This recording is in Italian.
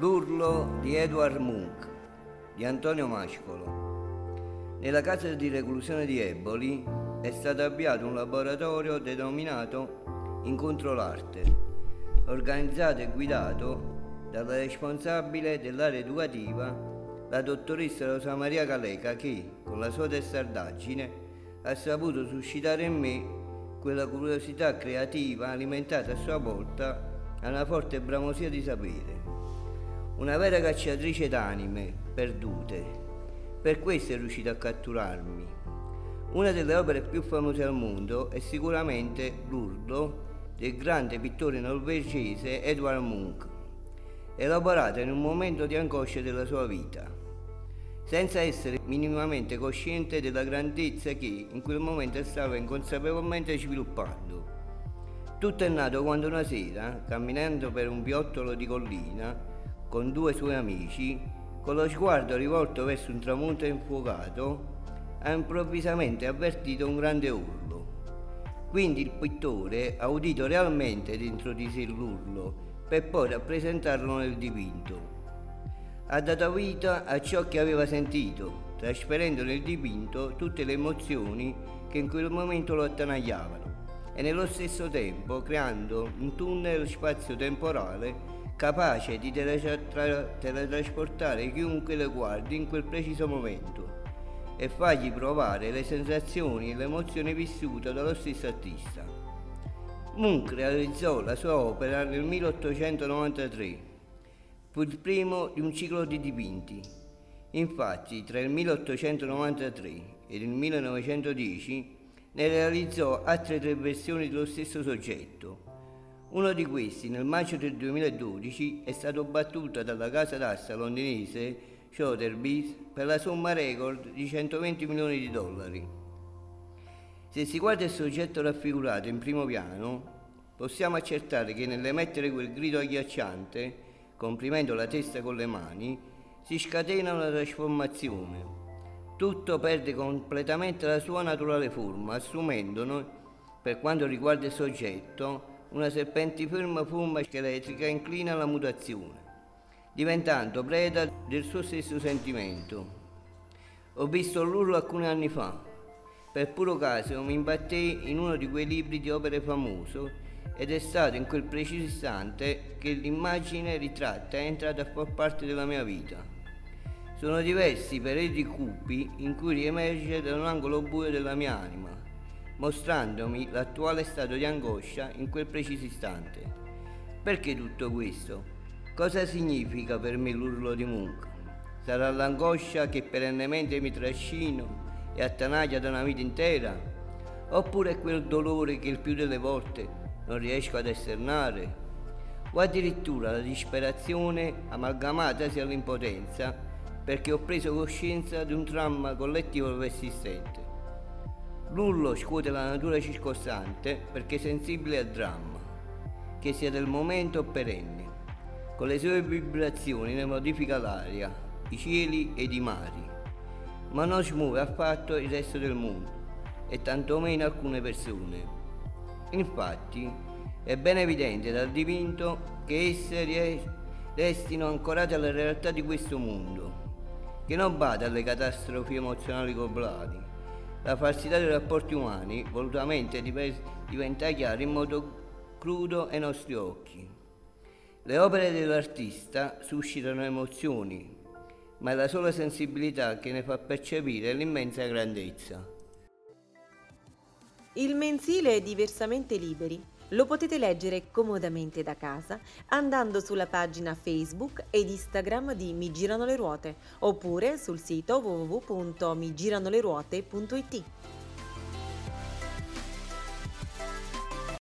L'urlo di Edward Munch di Antonio Mascolo. Nella casa di reclusione di Eboli è stato avviato un laboratorio denominato Incontro l'Arte, organizzato e guidato dalla responsabile dell'area educativa, la dottoressa Rosa Maria Caleca, che, con la sua testardaggine, ha saputo suscitare in me quella curiosità creativa alimentata a sua volta da una forte bramosia di sapere. Una vera cacciatrice d'anime perdute. Per questo è riuscita a catturarmi. Una delle opere più famose al mondo è sicuramente l'Urlo del grande pittore norvegese Edvard Munch, elaborata in un momento di angoscia della sua vita senza essere minimamente cosciente della grandezza che in quel momento stava inconsapevolmente sviluppando. Tutto è nato quando una sera, camminando per un viottolo di collina, con due suoi amici, con lo sguardo rivolto verso un tramonto infuocato, ha improvvisamente avvertito un grande urlo. Quindi il pittore ha udito realmente dentro di sé l'urlo per poi rappresentarlo nel dipinto ha dato vita a ciò che aveva sentito, trasferendo nel dipinto tutte le emozioni che in quel momento lo attanagliavano e nello stesso tempo creando un tunnel spazio-temporale capace di teletrasportare chiunque lo guardi in quel preciso momento e fargli provare le sensazioni e le emozioni vissute dallo stesso artista. Munch realizzò la sua opera nel 1893 Fu il primo di un ciclo di dipinti. Infatti, tra il 1893 e il 1910 ne realizzò altre tre versioni dello stesso soggetto. Uno di questi, nel maggio del 2012, è stato battuto dalla casa d'asta londinese Sotheby's per la somma record di 120 milioni di dollari. Se si guarda il soggetto raffigurato in primo piano, possiamo accertare che nell'emettere quel grido agghiacciante comprimendo la testa con le mani, si scatena una trasformazione. Tutto perde completamente la sua naturale forma, assumendo, per quanto riguarda il soggetto, una serpentiforme forma scheletrica inclina alla mutazione, diventando preda del suo stesso sentimento. Ho visto l'urlo alcuni anni fa. Per puro caso mi imbattei in uno di quei libri di opere famose ed è stato in quel preciso istante che l'immagine ritratta è entrata a far parte della mia vita. Sono diversi i periodi cupi in cui riemerge da un angolo buio della mia anima, mostrandomi l'attuale stato di angoscia in quel preciso istante. Perché tutto questo? Cosa significa per me l'urlo di Munch? Sarà l'angoscia che perennemente mi trascino e attanaglia da una vita intera? Oppure quel dolore che il più delle volte non riesco ad esternare, o addirittura la disperazione amalgamatasi all'impotenza perché ho preso coscienza di un dramma collettivo persistente. L'urlo scuote la natura circostante perché è sensibile al dramma, che sia del momento o perenne. Con le sue vibrazioni ne modifica l'aria, i cieli ed i mari, ma non smuove affatto il resto del mondo e tantomeno alcune persone Infatti è ben evidente dal dipinto che esse restino ancorate alla realtà di questo mondo, che non bada alle catastrofi emozionali globali. La falsità dei rapporti umani volutamente diventa chiara in modo crudo ai nostri occhi. Le opere dell'artista suscitano emozioni, ma è la sola sensibilità che ne fa percepire l'immensa grandezza. Il mensile è diversamente liberi. Lo potete leggere comodamente da casa andando sulla pagina Facebook ed Instagram di Mi Girano le Ruote oppure sul sito www.migiranoleruote.it.